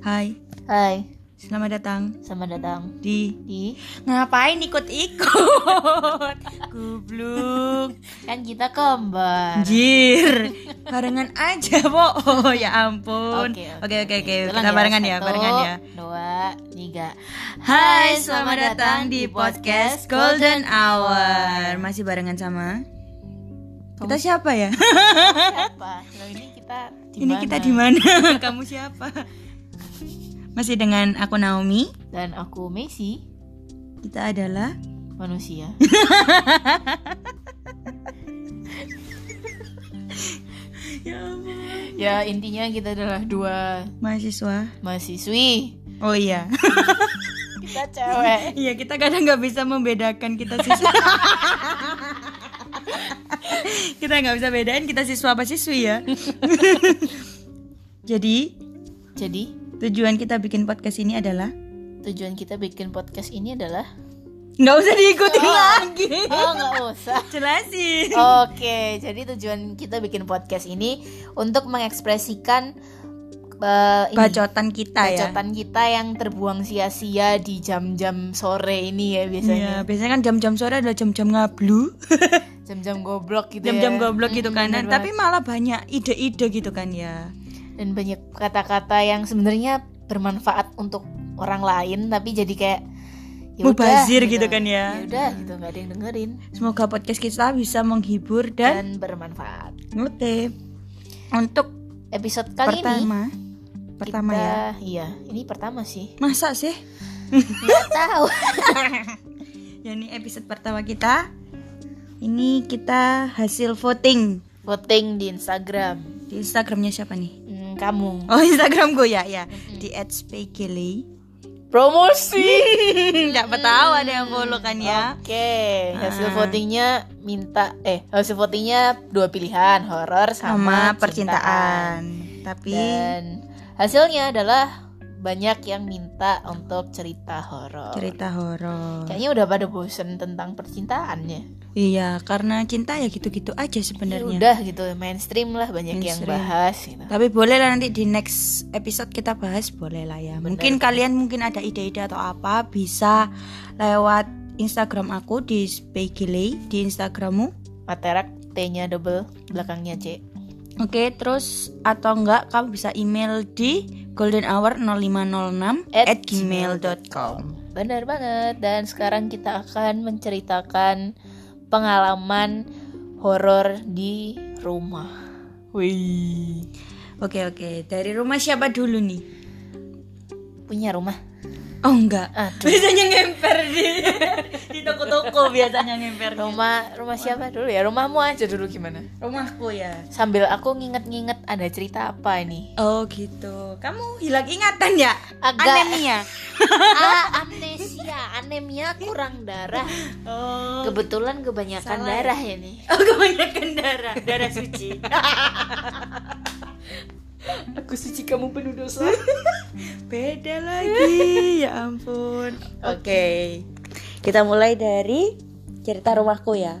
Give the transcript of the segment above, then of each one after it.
Hai, Hai, selamat datang selamat datang di di Ngapain ikut-ikut? Goblok. kan kita kembar. Anjir. Barengan aja, Bo. Oh, ya ampun. Oke, Oke, oke, oke. Kita barengan ya, Satu, barengan ya. Dua, tiga. Hai, selamat datang di podcast Golden Hour. Masih barengan sama kita siapa ya? Siapa? Loh, ini kita di Ini kita di mana? Kamu siapa? Masih dengan aku Naomi. Dan aku Messi, Kita adalah manusia. ya ya intinya kita adalah dua mahasiswa. mahasiswi. Oh iya. Kita cewek. Iya kita kadang nggak bisa membedakan kita siswa. kita nggak bisa bedain kita siswa apa siswi ya. Jadi Jadi tujuan kita bikin podcast ini adalah tujuan kita bikin podcast ini adalah nggak usah diikutin lagi. oh nggak usah. Jelasin. Oke, jadi tujuan kita bikin podcast ini untuk mengekspresikan eh, ini, Bacotan kita ya. bacotan kita yang terbuang sia-sia di jam-jam sore ini ya biasanya. Iya, biasanya kan jam-jam sore adalah jam-jam ngablu, Jam-jam goblok gitu jam-jam ya. goblok gitu Mm, kan. Tapi malah banyak ide-ide gitu kan ya. Dan banyak kata-kata yang sebenarnya bermanfaat untuk orang lain tapi jadi kayak ya Mubazir gitu kan ya. Ya udah gitu nggak ada yang dengerin Semoga podcast kita bisa menghibur dan dan bermanfaat. Oke. Untuk Episode kali ini pertama pertama kita, ya. Iya, ini pertama sih. Masa sih? Nggak tahu. Ya ini episode pertama kita. Ini kita hasil voting Voting di Instagram. di Instagramnya siapa nih? Kamu. Oh Instagram gue ya ya di. Promosi. Dapat tahu ada yang follow kan ya. Oke, hasil Ah. votingnya minta eh hasil votingnya dua pilihan, horor Sama sama, percintaan. Tapi Dan hasilnya adalah banyak yang minta untuk cerita horor. cerita horor. Kayaknya udah pada bosen tentang percintaannya. Iya, karena cinta ya gitu-gitu aja Ya sebenarnya. udah gitu, mainstream lah banyak yang Mainstream. bahas gitu. Tapi boleh lah nanti di next episode kita bahas boleh lah ya. Mungkin kalian mungkin ada ide-ide atau apa bisa lewat Instagram aku di Spagile di Instagrammu. Materak T-nya double, belakangnya C. Oke, terus atau enggak kamu bisa email di goldenhour0506 at gmail.com. Benar banget. Dan sekarang kita akan menceritakan pengalaman horor di rumah. Wih. Oke oke, dari rumah siapa dulu nih? Punya rumah. Oh enggak, Aduh. biasanya ngemper di di toko-toko biasanya ngemper. Rumah rumah siapa dulu ya? Rumahmu aja dulu gimana? Rumahku ya. Sambil aku nginget-nginget ada cerita apa ini? Oh gitu, kamu hilang ingatan ya? Agak. Anemia. ah, amnesia, anemia kurang darah. Oh, Kebetulan kebanyakan Salah ya? darah ya nih. oh kebanyakan darah, darah suci. Aku suci kamu penuh dosa. Beda lagi, ya ampun. Oke, kita mulai dari cerita rumahku ya.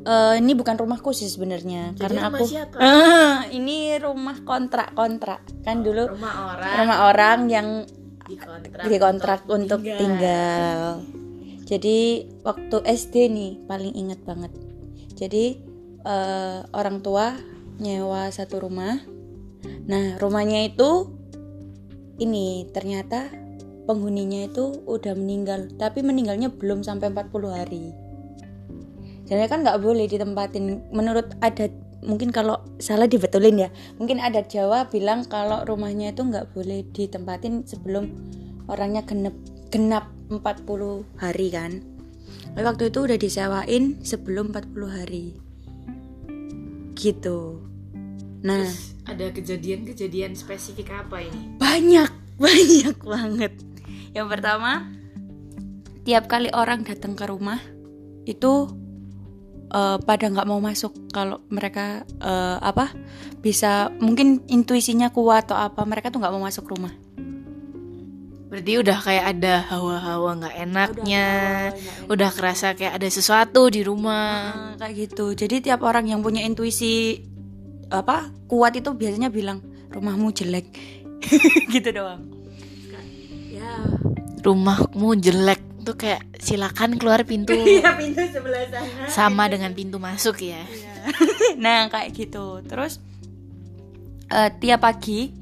Eh, ini bukan rumahku sih sebenarnya, karena rumah aku. siapa? Ah, ini rumah kontrak kontrak kan dulu Rumah orang rumah orang yang dikontrak. dikontrak untuk tinggal. Jadi waktu SD nih paling ingat banget. Jadi eh, orang tua nyewa satu rumah. Nah rumahnya itu ini ternyata penghuninya itu udah meninggal, tapi meninggalnya belum sampai 40 hari. Jadi kan nggak boleh ditempatin. Menurut adat mungkin kalau salah dibetulin ya. Mungkin adat Jawa bilang kalau rumahnya itu nggak boleh ditempatin sebelum orangnya genep genap 40 hari kan. Waktu itu udah disewain sebelum 40 hari. Gitu. Nah, ada kejadian-kejadian spesifik apa ini? banyak banyak banget. Yang pertama tiap kali orang datang ke rumah itu eh, pada nggak mau masuk. Kalau mereka eh, apa bisa mungkin intuisinya kuat atau apa mereka tuh nggak mau masuk rumah. Berarti udah kayak ada hawa-hawa nggak enaknya, udah kerasa kayak ada sesuatu di rumah. Ah, kayak gitu. Jadi tiap orang yang punya intuisi apa kuat itu biasanya bilang rumahmu jelek. Gitu doang. Ya. Rumahmu jelek. Tuh kayak silakan keluar pintu. Iya pintu sebelah sana. Sama dengan pintu masuk ya. Nah kayak gitu. Terus eh, tiap pagi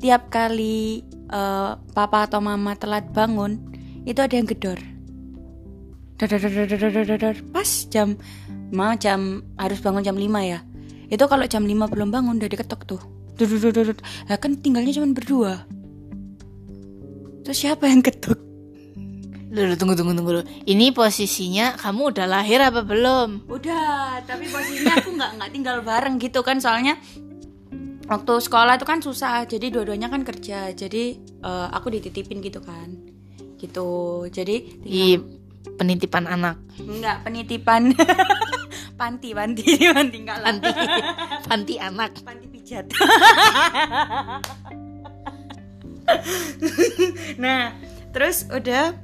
tiap kali eh, papa atau mama telat bangun itu ada yang gedor. Dor, dor, dor, dor, dor, dor, dor, dor. pas jam mau jam harus bangun jam 5 ya itu kalau jam 5 belum bangun udah diketok tuh dor. Lah kan tinggalnya cuma berdua terus siapa yang ketuk Dulu tunggu tunggu tunggu. Ini posisinya kamu udah lahir apa belum? Udah, tapi posisinya aku nggak nggak tinggal bareng gitu kan soalnya waktu sekolah itu kan susah, jadi dua-duanya kan kerja, jadi eh, aku dititipin gitu kan, gitu. Jadi Di penitipan anak. nggak penitipan, panti panti panti nggak lah, Panti panti anak. panti pijat. nah, terus udah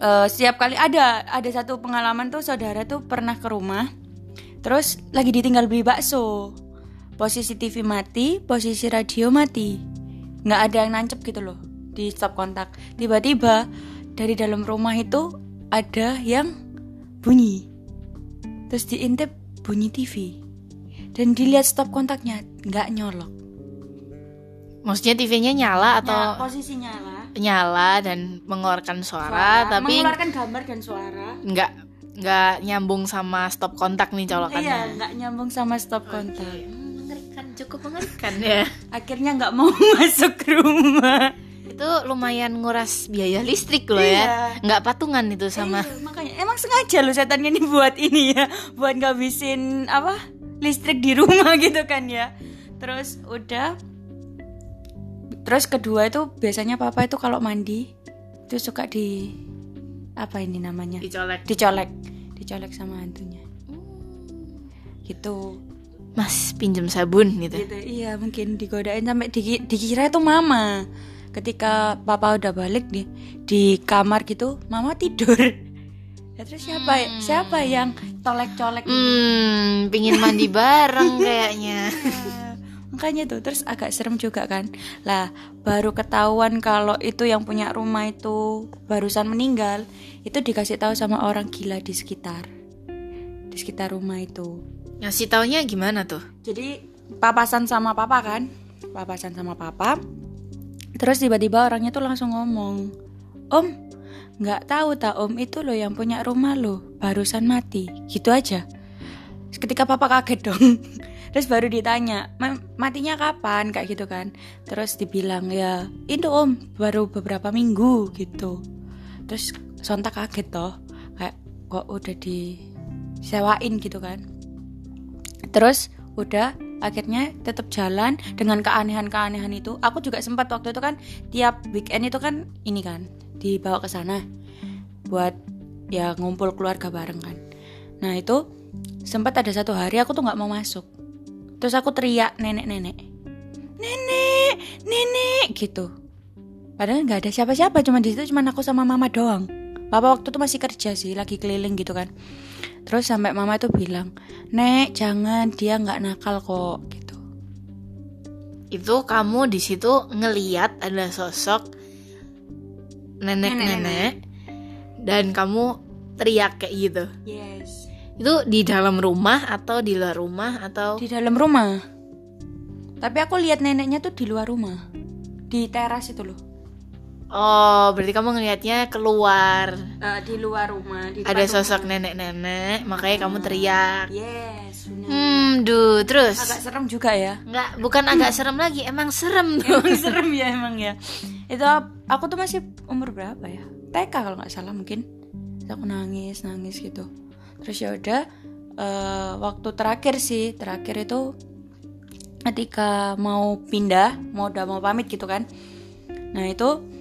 eh, setiap kali ada ada satu pengalaman tuh saudara tuh pernah ke rumah, terus lagi ditinggal beli bakso, posisi TV mati, posisi radio mati, nggak ada yang nancep gitu loh di stop kontak. Tiba-tiba dari dalam rumah itu ada yang bunyi, terus diintip bunyi TV dan dilihat stop kontaknya nggak nyolok. Maksudnya TV-nya nyala atau Nah, posisi nyala nyala dan mengeluarkan suara, tapi mengeluarkan gambar dan suara nggak nggak nyambung sama stop kontak nih colokannya. iya nggak nyambung sama stop kontak Hmm, Mengerikan, cukup mengerikan ya. akhirnya nggak mau masuk rumah Itu lumayan nguras biaya listrik loh Iya. ya. Nggak patungan itu sama. Iya, makanya emang sengaja loh setannya ini buat ini ya buat ngabisin apa listrik di rumah gitu kan ya terus udah terus kedua itu biasanya papa itu kalau mandi itu suka di apa ini namanya Dicolek. dicolek dicolek sama hantunya gitu Mas pinjem sabun gitu. gitu iya mungkin digodain sampai di, dikira itu mama ketika papa udah balik di di kamar gitu mama tidur Ya, terus siapa siapa yang tolek-colek ini? Hmm, pingin mandi bareng kayaknya. Nah, makanya tuh terus agak serem juga kan lah baru ketahuan kalau itu yang punya rumah itu barusan meninggal itu dikasih tahu sama orang gila di sekitar di sekitar rumah itu Ngasih taunya gimana tuh? jadi papasan sama papa kan papasan sama papa terus tiba-tiba orangnya tuh langsung ngomong om nggak tahu tak om itu loh yang punya rumah loh barusan mati. Gitu aja. Ketika papa kaget dong. Terus baru ditanya "Ma- matinya kapan? Kayak gitu kan. Terus dibilang ya itu om baru beberapa minggu gitu. Terus sontak kaget toh. Kayak kok udah disewain gitu kan. Terus udah akhirnya tetap jalan dengan keanehan-keanehan itu. Aku juga sempat waktu itu kan tiap weekend itu kan ini kan dibawa ke sana buat ya ngumpul keluarga bareng kan. Nah itu sempat ada satu hari aku tuh nggak mau masuk. Terus aku teriak nenek-nenek nenek nenek gitu. Padahal nggak ada siapa-siapa cuma di situ cuma aku sama mama doang. Papa waktu itu masih kerja sih lagi keliling gitu kan terus sampai mama itu bilang nek jangan dia nggak nakal kok gitu. Itu kamu di situ ngeliat ada sosok nenek-nenek. dan kamu teriak kayak gitu. yes. Itu di dalam rumah atau di luar rumah atau? Di dalam rumah. Tapi aku lihat neneknya tuh di luar rumah. Di teras itu loh Oh, berarti kamu ngelihatnya keluar. Eh, di luar rumah di Ada sosok nenek-nenek, makanya kamu teriak. yes benar. Hmm, duh, terus? Agak serem juga ya? Nggak bukan agak serem lagi, emang serem tuh. emang serem ya emang ya. Itu aku tuh masih umur berapa ya? TK kalau nggak salah mungkin. Terus aku nangis nangis gitu. Terus ya udah eh, waktu terakhir sih terakhir itu ketika mau pindah mau udah mau pamit gitu kan. Nah itu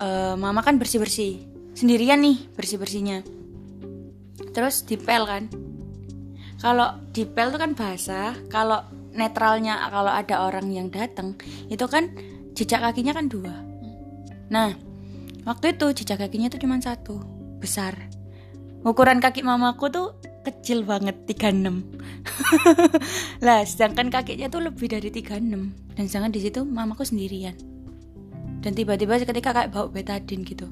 eh, mama kan bersih bersih sendirian nih bersih bersihnya terus dipel kan. Kalau dipel tuh kan basah kalau netralnya kalau ada orang yang datang itu kan jejak kakinya kan dua. Nah waktu itu jejak kakinya tuh cuma satu besar. Ukuran kaki mamaku tuh kecil banget 36 lah sedangkan kakeknya tuh lebih dari 36 dan sedangkan di situ mamaku sendirian dan tiba-tiba ketika kayak bau betadin gitu.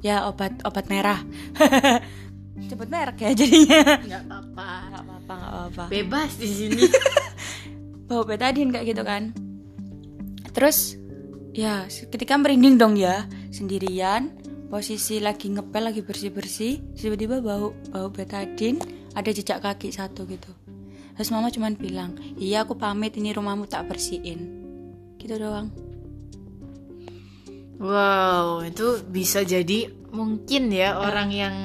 Ya obat obat merah. Cepet merek ya jadinya. Nggak apa-apa. Nggak apa-apa nggak apa-apa. Bebas di sini. Bau betadin kayak gitu kan. Terus ya ketika merinding dong ya. Sendirian posisi lagi ngepel lagi bersih bersih tiba-tiba bau bau betadin ada jejak kaki satu gitu. Terus mama cuman bilang iya aku pamit ini rumahmu tak bersihin. Gitu doang wow itu bisa jadi mungkin ya orang yang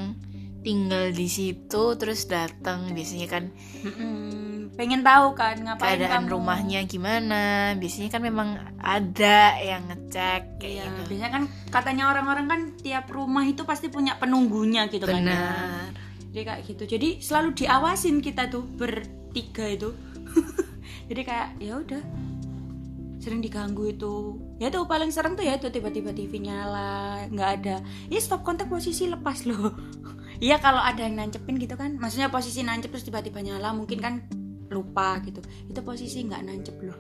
tinggal di situ terus datang biasanya kan Mm-mm, pengen tahu kan ngapain keadaan kamu. rumahnya gimana. Biasanya kan memang ada yang ngecek kayak Iya, gitu. biasanya kan katanya orang-orang kan tiap rumah itu pasti punya penunggunya gitu kan ya. benar. Jadi kayak gitu. Jadi selalu diawasin kita tuh bertiga itu. Jadi kayak ya udah. Sering diganggu itu ya tuh paling serem tuh ya tuh tiba-tiba TV nyala nggak ada. Ini stop kontak posisi lepas loh. Iya kalau ada yang nancepin gitu kan. Maksudnya posisi nancep terus tiba-tiba nyala mungkin kan lupa gitu. Itu posisi nggak nancep loh.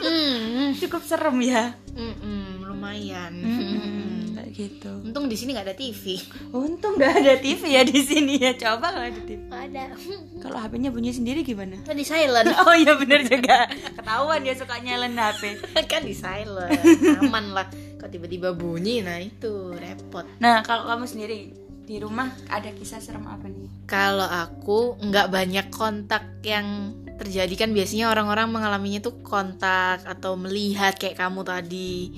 Hmm, cukup serem ya. Mm-mm, lumayan. Kayak gitu. Untung di sini nggak ada TV untung udah ada TV ya di sini ya. Coba kalau ada TV ada. Kalau HP-nya bunyi sendiri gimana? Kan di silent. Oh iya bener juga. Ketahuan dia suka nyalain HP kan di silent. Aman lah. Kalau tiba-tiba bunyi? Nah itu repot. Nah kalau kamu sendiri Di rumah ada kisah serem apa nih? kalau aku nggak banyak kontak yang terjadi. Kan biasanya orang-orang mengalaminya tuh kontak atau melihat kayak kamu tadi.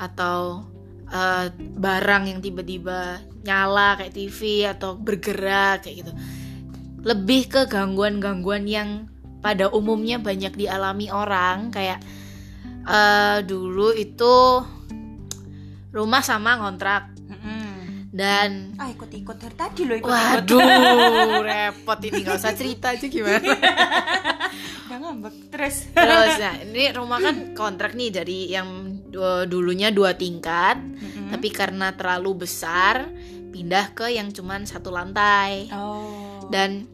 Atau eh, barang yang tiba-tiba nyala kayak TV atau bergerak kayak gitu. Lebih ke gangguan-gangguan yang pada umumnya banyak dialami orang kayak eh, dulu itu rumah sama kontrak dan Ah ikut-ikut dari tadi loh ikut Waduh, repot ini nggak usah cerita aja gimana. Gak ngambek Terus. Terus, nah ini rumah kan kontrak nih dari yang dulunya dua tingkat, tapi karena terlalu besar, pindah ke yang cuman satu lantai. Oh Dan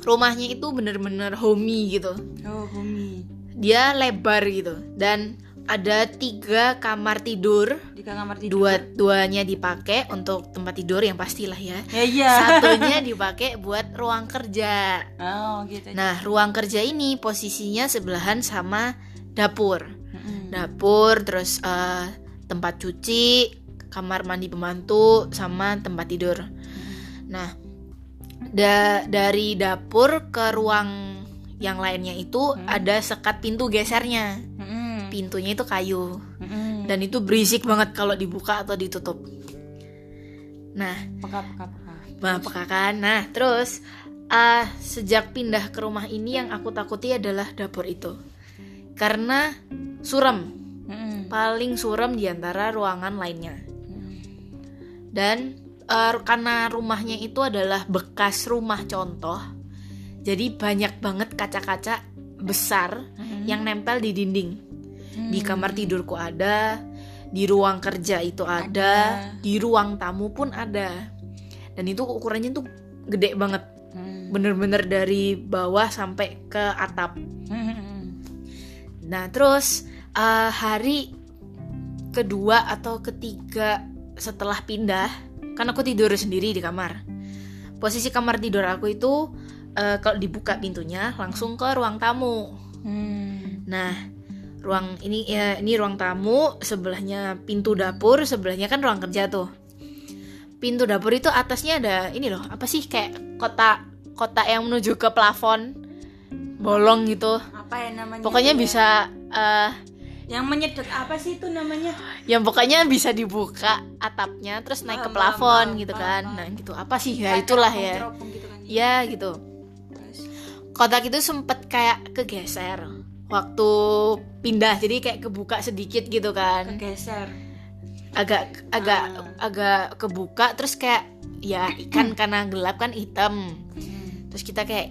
rumahnya itu bener-bener homey gitu. Oh bumi Dia lebar gitu dan ada tiga kamar tidur. Di kamar tidur Dua duanya dipakai untuk tempat tidur yang pastilah ya. Ya iya Satunya dipakai buat ruang kerja. Oh gitu Nah, ruang kerja ini posisinya sebelahan sama dapur. Dapur, terus eh, tempat cuci, kamar mandi pembantu, sama tempat tidur. Nah, da- dari dapur ke ruang yang lainnya itu ada sekat pintu gesernya. Mm-mm. Pintunya itu kayu Mm-mm. dan itu berisik banget kalau dibuka atau ditutup. Nah, Peka peka peka Nah, peka kan? Nah, terus ah sejak pindah ke rumah ini yang aku takuti adalah dapur itu. Karena suram, Mm-mm. paling suram di antara ruangan lainnya. Dan eh, karena rumahnya itu adalah bekas rumah contoh. Jadi banyak banget kaca-kaca besar Mm-mm. yang nempel di dinding. Di kamar tidurku ada, di ruang kerja itu ada, di ruang tamu pun ada. Dan itu ukurannya tuh gede banget. Mm. bener-bener dari bawah sampai ke atap. Mm-mm. Nah terus eh, hari kedua atau ketiga setelah pindah, kan aku tidur sendiri di kamar. Posisi kamar tidur aku itu eh, kalau dibuka pintunya langsung ke ruang tamu. Mm. Nah ruang ini ya ini ruang tamu sebelahnya pintu dapur sebelahnya kan ruang kerja tuh. Pintu dapur itu atasnya ada ini loh apa sih kayak kotak kotak yang menuju ke plafon bolong gitu. Apa ya namanya Pokoknya ya? bisa eh Yang menyedot apa sih itu namanya yang pokoknya bisa dibuka atapnya terus naik ke plafon gitu kan. Nah, gitu. Apa sih ya itulah ya. gitu kan. Ya gitu. Terus, Kotak itu sempet kayak kegeser waktu pindah jadi kayak kebuka sedikit gitu kan. kegeser agak agak Ah. agak kebuka terus kayak ya ikan karena gelap kan hitam Hmm. terus kita kayak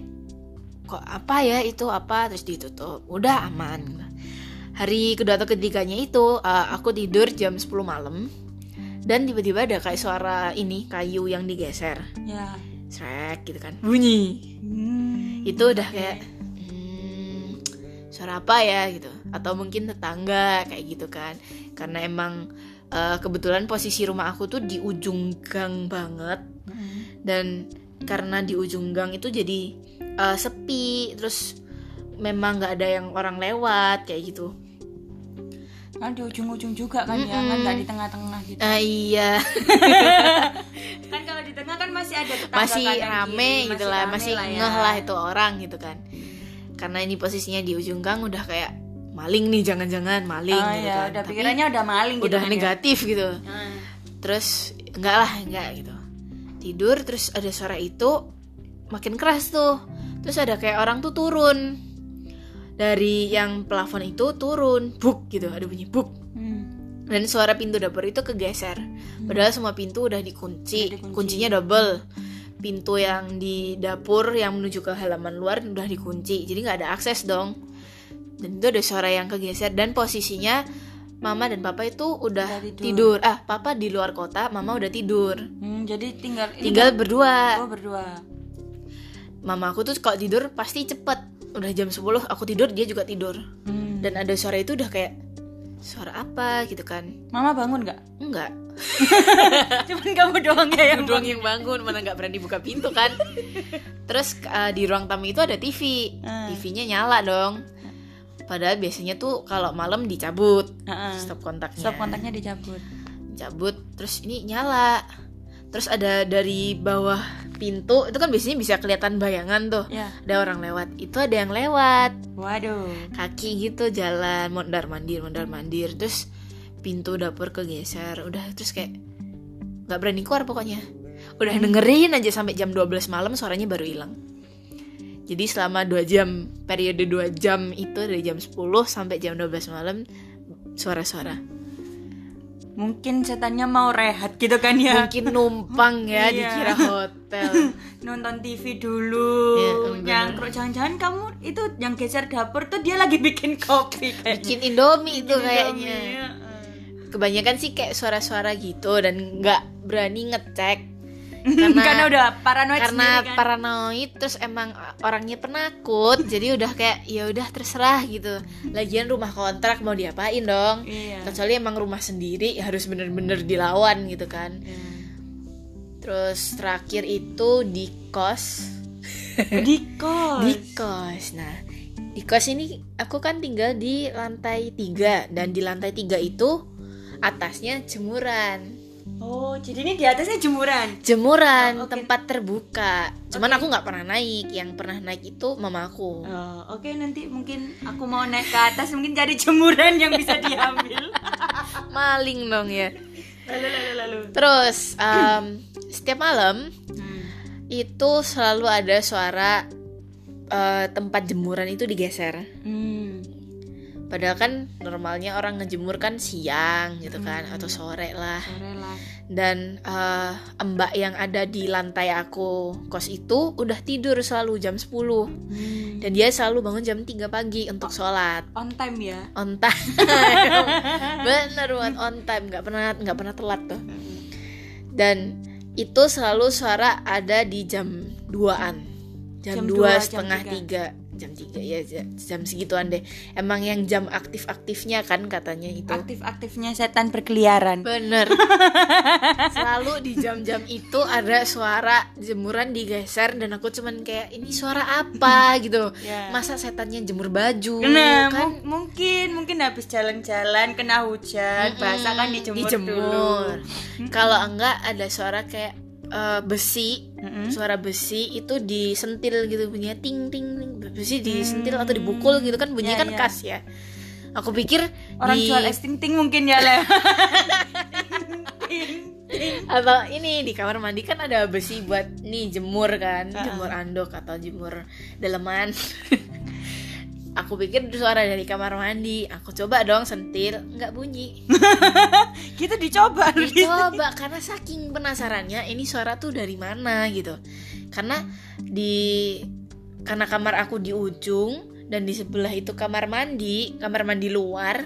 kok apa ya itu apa? Terus ditutup. Udah aman. Hari kedua atau ketiganya itu uh, aku tidur jam 10 malam dan tiba-tiba ada kayak suara ini kayu yang digeser. Ya. srek gitu kan. Bunyi. Hmm. itu udah kayak hmm, suara apa ya gitu. Atau mungkin tetangga kayak gitu kan. Karena emang eh, kebetulan posisi rumah aku tuh di ujung gang banget. Hmm. dan karena di ujung gang itu jadi eh, sepi terus memang nggak ada yang orang lewat kayak gitu Kan di ujung-ujung juga kan ya, Mm-mm. kan nggak di tengah-tengah gitu. ah iya kan kalau di tengah kan masih ada tetangga masih rame kiri, gitu lah masih ya. ngeh lah itu orang gitu kan karena ini posisinya di ujung gang udah kayak maling nih jangan-jangan maling Oh gitu ya, kan udah Tapi pikirannya udah maling gitu udah kan ya. negatif gitu Ah. terus enggak lah enggak gitu tidur terus ada suara itu makin keras tuh terus ada kayak orang tuh turun. Dari yang plafon itu turun buk gitu ada bunyi buk. Hmm. dan suara pintu dapur itu kegeser. Padahal semua pintu udah dikunci, Udah dikunci. kuncinya double. Pintu yang di dapur yang menuju ke halaman luar udah dikunci. Jadi nggak ada akses dong. Dan itu ada suara yang kegeser. Dan posisinya mama dan papa itu udah Udah tidur. tidur. ah papa di luar kota mama udah tidur. Hmm, jadi tinggal tinggal berdua. Oh berdua. Mama aku tuh kalau tidur pasti cepet. Udah jam 10 aku tidur dia juga tidur. Hmm. dan ada suara itu udah kayak suara apa? gitu kan. Mama bangun nggak? enggak. Cuman kamu doang ya yang doang yang bangun mana nggak berani buka pintu kan. Terus uh, di ruang tamu itu ada TV Ah. TV-nya nyala dong. Padahal biasanya tuh kalau malam dicabut. Heeh. stop kontaknya. Stop kontaknya dicabut. cabut terus ini nyala terus ada dari bawah pintu itu kan biasanya bisa kelihatan bayangan tuh. Ya. ada orang lewat itu ada yang lewat. Waduh. kaki gitu jalan mondar mandir mondar mandir. Terus pintu dapur kegeser udah terus kayak nggak berani keluar pokoknya. Udah dengerin aja sampai jam 12 malam suaranya baru hilang. Jadi selama dua jam periode dua jam itu dari jam 10 sampai jam 12 malam suara-suara Mungkin setannya mau rehat gitu kan ya. mungkin numpang ya Iya. dikira hotel Nonton TV dulu. Bener. Nyangkruk jangan-jangan kamu itu yang geser dapur tuh dia lagi bikin kopi kayaknya. bikin indomie itu kayaknya Indomie, ya. kebanyakan sih kayak suara-suara gitu dan nggak berani ngecek Karena, udah paranoid karena sendiri kan. paranoid terus emang orangnya penakut jadi udah kayak ya udah terserah gitu lagian rumah kontrak mau diapain dong Iya. kecuali emang rumah sendiri harus bener-bener dilawan gitu kan Iya. terus terakhir itu di kos Di kos. di kos nah di kos ini aku kan tinggal di lantai tiga dan di lantai tiga itu atasnya jemuran Oh, jadi ini di atasnya jemuran. jemuran Oh, oke. tempat terbuka cuman aku nggak pernah naik yang pernah naik itu mamaku Oh, Oke nanti mungkin aku mau naik ke atas mungkin cari jemuran yang bisa diambil. maling dong ya lalu lalu lalu. terus em, setiap malam Hmm. itu selalu ada suara eh, tempat jemuran itu digeser Hmm. Padahal kan normalnya orang ngejemur kan siang gitu hmm. kan hmm. atau sore lah. Sore lah. Dan uh, mbak yang ada di lantai aku kos itu udah tidur selalu jam 10. Hmm. Dan dia selalu bangun jam 3 pagi untuk sholat. On time ya? On time. Bener banget on time, nggak pernah nggak pernah telat tuh. Hmm. Dan itu selalu suara ada di jam 2-an. Jam, jam 2, 2 setengah jam 3. 3 jam tiga ya ja- jam segituan deh. Emang yang jam aktif aktifnya kan katanya itu. Aktif-aktifnya setan berkeliaran. bener. Selalu di jam-jam itu ada suara jemuran digeser dan aku cuman kayak ini suara apa? gitu. Ya. masa setannya jemur baju Nah, kan? mu- mungkin mungkin habis jalan-jalan kena hujan, basah kan dijemur, dijemur. Kalau enggak ada suara kayak eh, besi, Mm-mm. suara besi itu disentil gitu bunyinya ting ting ting. Besi disentil atau dipukul gitu kan bunyinya Ya, kan ya. khas ya. Aku pikir Orang di jual es ting-ting mungkin ya lah. atau ini di kamar mandi kan ada besi buat nih jemur kan, jemur anduk atau jemur daleman. Aku pikir itu suara dari kamar mandi. Aku coba dong sentil, nggak bunyi. Kita dicoba dicoba karena saking penasarannya ini suara tuh dari mana gitu karena di karena kamar aku di ujung dan di sebelah itu kamar mandi kamar mandi luar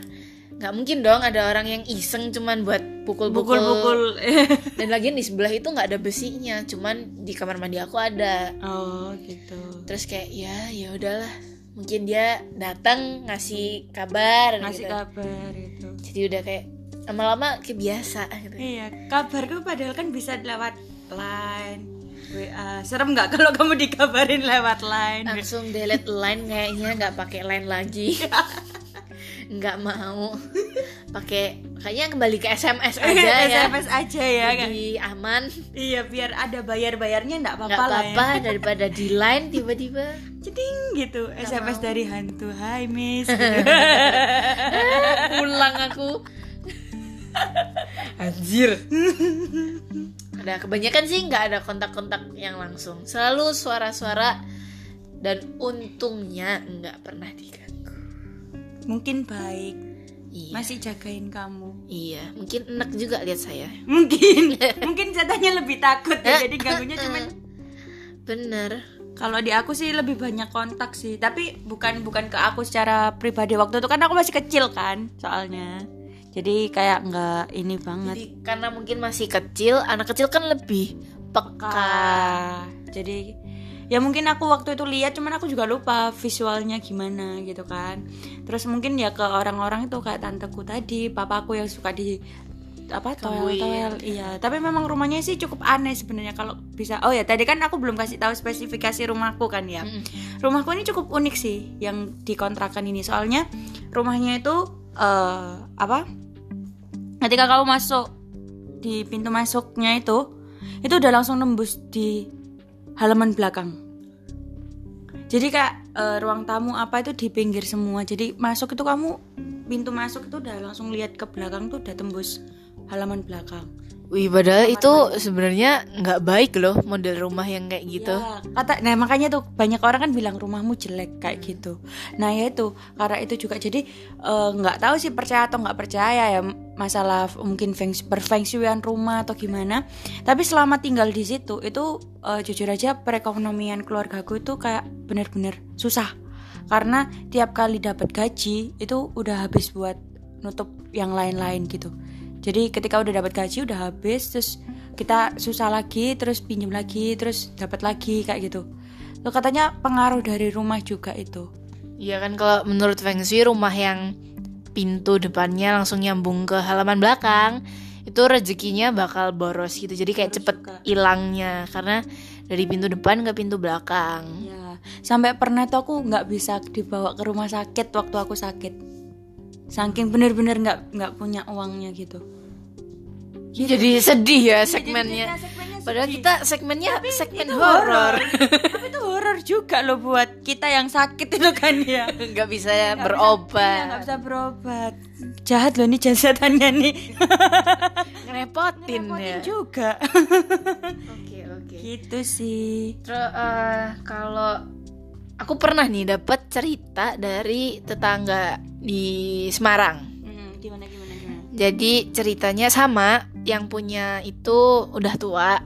nggak mungkin dong ada orang yang iseng cuman buat pukul-pukul Pukul-pukul. dan lagian di sebelah itu nggak ada besinya cuman di kamar mandi aku ada oh, gitu. terus kayak ya ya udahlah mungkin dia datang ngasih kabar Ngasih gitu. kabar itu. jadi udah kayak lama-lama kebiasa gitu Iya, kabarku padahal kan bisa lewat line, WA. Serem nggak kalau kamu dikabarin lewat line? langsung delete line kayaknya nggak pakai line lagi nggak mau pakai kayaknya kembali ke SMS aja ya SMS aja ya kan? lebih aman Iya, biar ada bayar-bayarnya nggak nggak apa-apa lah apa-apa ya. daripada di line tiba-tiba Ceding gitu, SMS mau. dari hantu. Hai Miss. gitu. pulang aku anjir ada kebanyakan sih nggak ada kontak-kontak yang langsung selalu suara-suara dan untungnya nggak pernah diganggu Mungkin baik, iya masih jagain kamu. iya mungkin enak juga lihat saya Mungkin, mungkin jatahnya lebih takut ya. Jadi ganggunya cuman bener Kalau di aku sih lebih banyak kontak sih, tapi bukan bukan ke aku secara pribadi waktu itu kan aku masih kecil kan, soalnya. Jadi kayak nggak ini banget. jadi karena mungkin masih kecil anak kecil kan lebih peka Ka. Jadi ya mungkin aku waktu itu lihat cuman aku juga lupa visualnya gimana gitu kan. Terus mungkin ya ke orang-orang itu kayak tanteku tadi, papaku yang suka di apa Gangguin. toel-toel iya. tapi memang rumahnya sih cukup aneh sebenarnya kalau bisa. Oh ya tadi kan aku belum kasih tahu spesifikasi rumahku kan ya. Mm. rumahku ini cukup unik sih yang dikontrakan ini. Soalnya rumahnya itu eh apa ketika kamu masuk di pintu masuknya itu itu udah langsung nembus di halaman belakang. Jadi kayak eh, ruang tamu apa itu di pinggir semua. Jadi masuk itu kamu pintu masuk itu udah langsung lihat ke belakang tuh udah tembus halaman belakang. Wih, padahal itu sebenarnya nggak baik loh model rumah yang kayak gitu. Ya, kata nah makanya tuh banyak orang kan bilang rumahmu jelek kayak gitu. Nah ya itu karena itu juga. Jadi eh, nggak tahu sih percaya atau nggak percaya ya masalah mungkin feng perfengsiuan rumah atau gimana. Tapi selama tinggal di situ itu eh, jujur aja perekonomian keluargaku itu kayak bener-bener susah. Karena tiap kali dapat gaji itu udah habis buat nutup yang lain-lain gitu jadi ketika udah dapat gaji udah habis terus kita susah lagi terus pinjam lagi terus dapat lagi kayak gitu. Loh, katanya pengaruh dari rumah juga itu. Iya kan kalau menurut Feng Shui rumah yang pintu depannya langsung nyambung ke halaman belakang itu rezekinya bakal boros gitu. Jadi kayak Boros cepet hilangnya karena dari pintu depan ke pintu belakang. ya sampai pernah tuh aku nggak bisa dibawa ke rumah sakit waktu aku sakit saking bener-bener nggak nggak punya uangnya gitu Jadi sedih ya Jadi segmennya. kita segmennya Padahal kita segmennya segmen itu horor. tapi itu horor juga loh buat kita yang sakit itu kan ya nggak bisa Nggak bisa- iya, nggak berobat. bisa berobat jahat loh nih jasadannya nih Ngerepotin ya. Repotin juga Oke oke. gitu sih Terus eh, kalau aku pernah nih dapat cerita dari tetangga di Semarang. Hmm, gimana gimana gimana Jadi ceritanya sama, yang punya itu udah tua,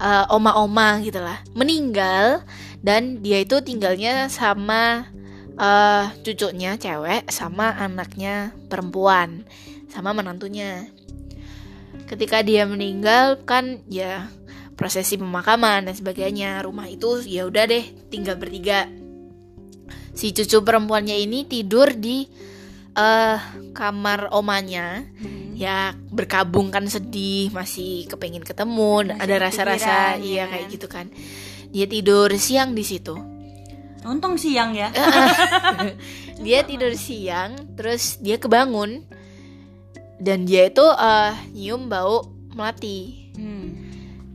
eh, oma-oma gitu lah, meninggal dan dia itu tinggalnya sama eh, cucunya cewek sama anaknya perempuan sama menantunya. Ketika dia meninggal kan ya prosesi pemakaman dan sebagainya, rumah itu ya udah deh tinggal bertiga. Si cucu perempuannya ini tidur di eh kamar omanya Hmm. ya berkabung kan sedih masih kepengen ketemu Masih ada rasa-rasa iya ya kayak kan? gitu kan dia tidur siang di situ untung siang ya dia tidur siang terus dia kebangun dan dia itu eh, nyium bau melati Hmm.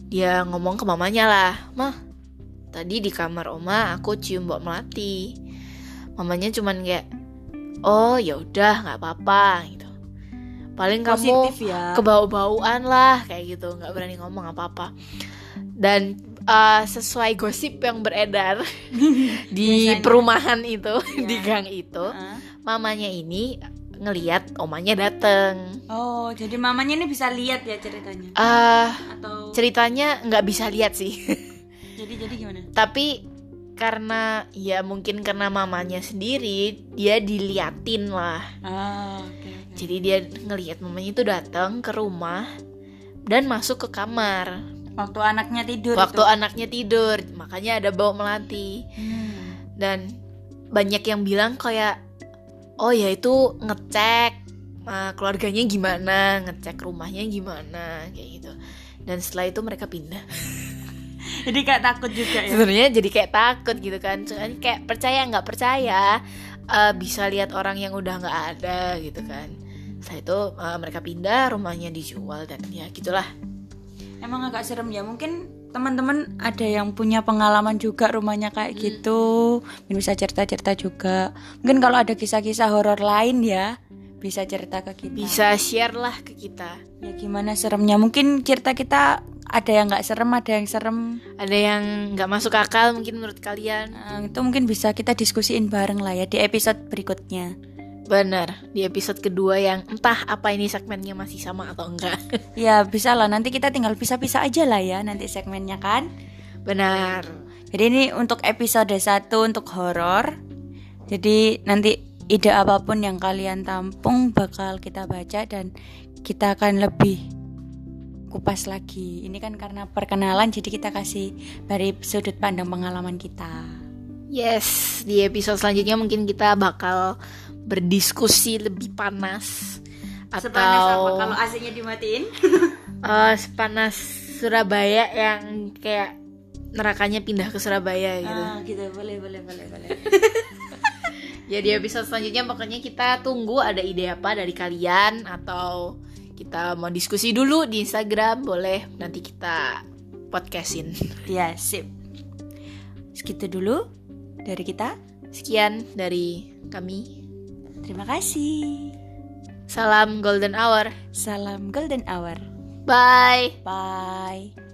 Dia ngomong ke mamanya lah mah tadi di kamar oma aku cium bau melati mamanya cuman kayak oh ya udah nggak apa-apa gitu paling kamu positif ya kebau-bauan lah kayak gitu nggak berani ngomong apa-apa dan uh, sesuai gosip yang beredar di Biasanya. perumahan itu Iya. di gang itu Heeh. mamanya ini ngeliat omanya dateng oh jadi mamanya ini bisa lihat ya ceritanya ah atau ceritanya nggak bisa lihat sih jadi jadi gimana tapi karena ya mungkin karena mamanya sendiri dia diliatin lah ah oke oke Jadi dia ngelihat mamanya itu datang ke rumah dan masuk ke kamar. Waktu anaknya tidur. Waktu itu. anaknya tidur, makanya ada bau melati. Hmm. Dan banyak yang bilang kayak oh ya itu ngecek uh, keluarganya gimana, ngecek rumahnya gimana kayak gitu. Dan setelah itu mereka pindah. Jadi kayak takut juga ya. Sebenarnya jadi kayak takut gitu kan. Soalnya kayak percaya nggak percaya uh, bisa lihat orang yang udah nggak ada gitu kan. Setelah itu uh, mereka pindah, rumahnya dijual dan ya gitulah. Emang agak serem ya. Mungkin teman-teman ada yang punya pengalaman juga rumahnya kayak gitu. Mungkin bisa cerita-cerita juga. Mungkin kalau ada kisah-kisah horor lain ya, bisa cerita ke kita. Bisa share lah ke kita. Ya gimana seremnya? Mungkin cerita kita ada yang nggak serem, ada yang serem. Ada yang nggak masuk akal mungkin menurut kalian. Nah, itu mungkin bisa kita diskusiin bareng lah ya di episode berikutnya. Benar, di episode kedua yang entah apa ini segmennya masih sama atau enggak. Ya bisa lah. Nanti kita tinggal pisah-pisah aja lah ya nanti segmennya kan. Benar. Jadi ini untuk episode 1 untuk horor. Jadi nanti ide apa pun yang kalian tampung bakal kita baca dan kita akan lebih kupas lagi. Ini kan karena perkenalan jadi kita kasih dari sudut pandang pengalaman kita. Yes, di episode selanjutnya mungkin kita bakal berdiskusi lebih panas atau AC-nya dimatiin? eh, sepanas Surabaya yang kayak nerakanya pindah ke Surabaya gitu. Ah, gitu. Boleh, boleh, boleh, boleh. Ya di episode selanjutnya pokoknya kita tunggu ada ide apa dari kalian atau kita mau diskusi dulu di Instagram boleh nanti kita podcastin. ya, sip. Segitu dulu dari kita. Sekian dari kami. Terima kasih. Salam Golden Hour. Salam Golden Hour. Bye. Bye.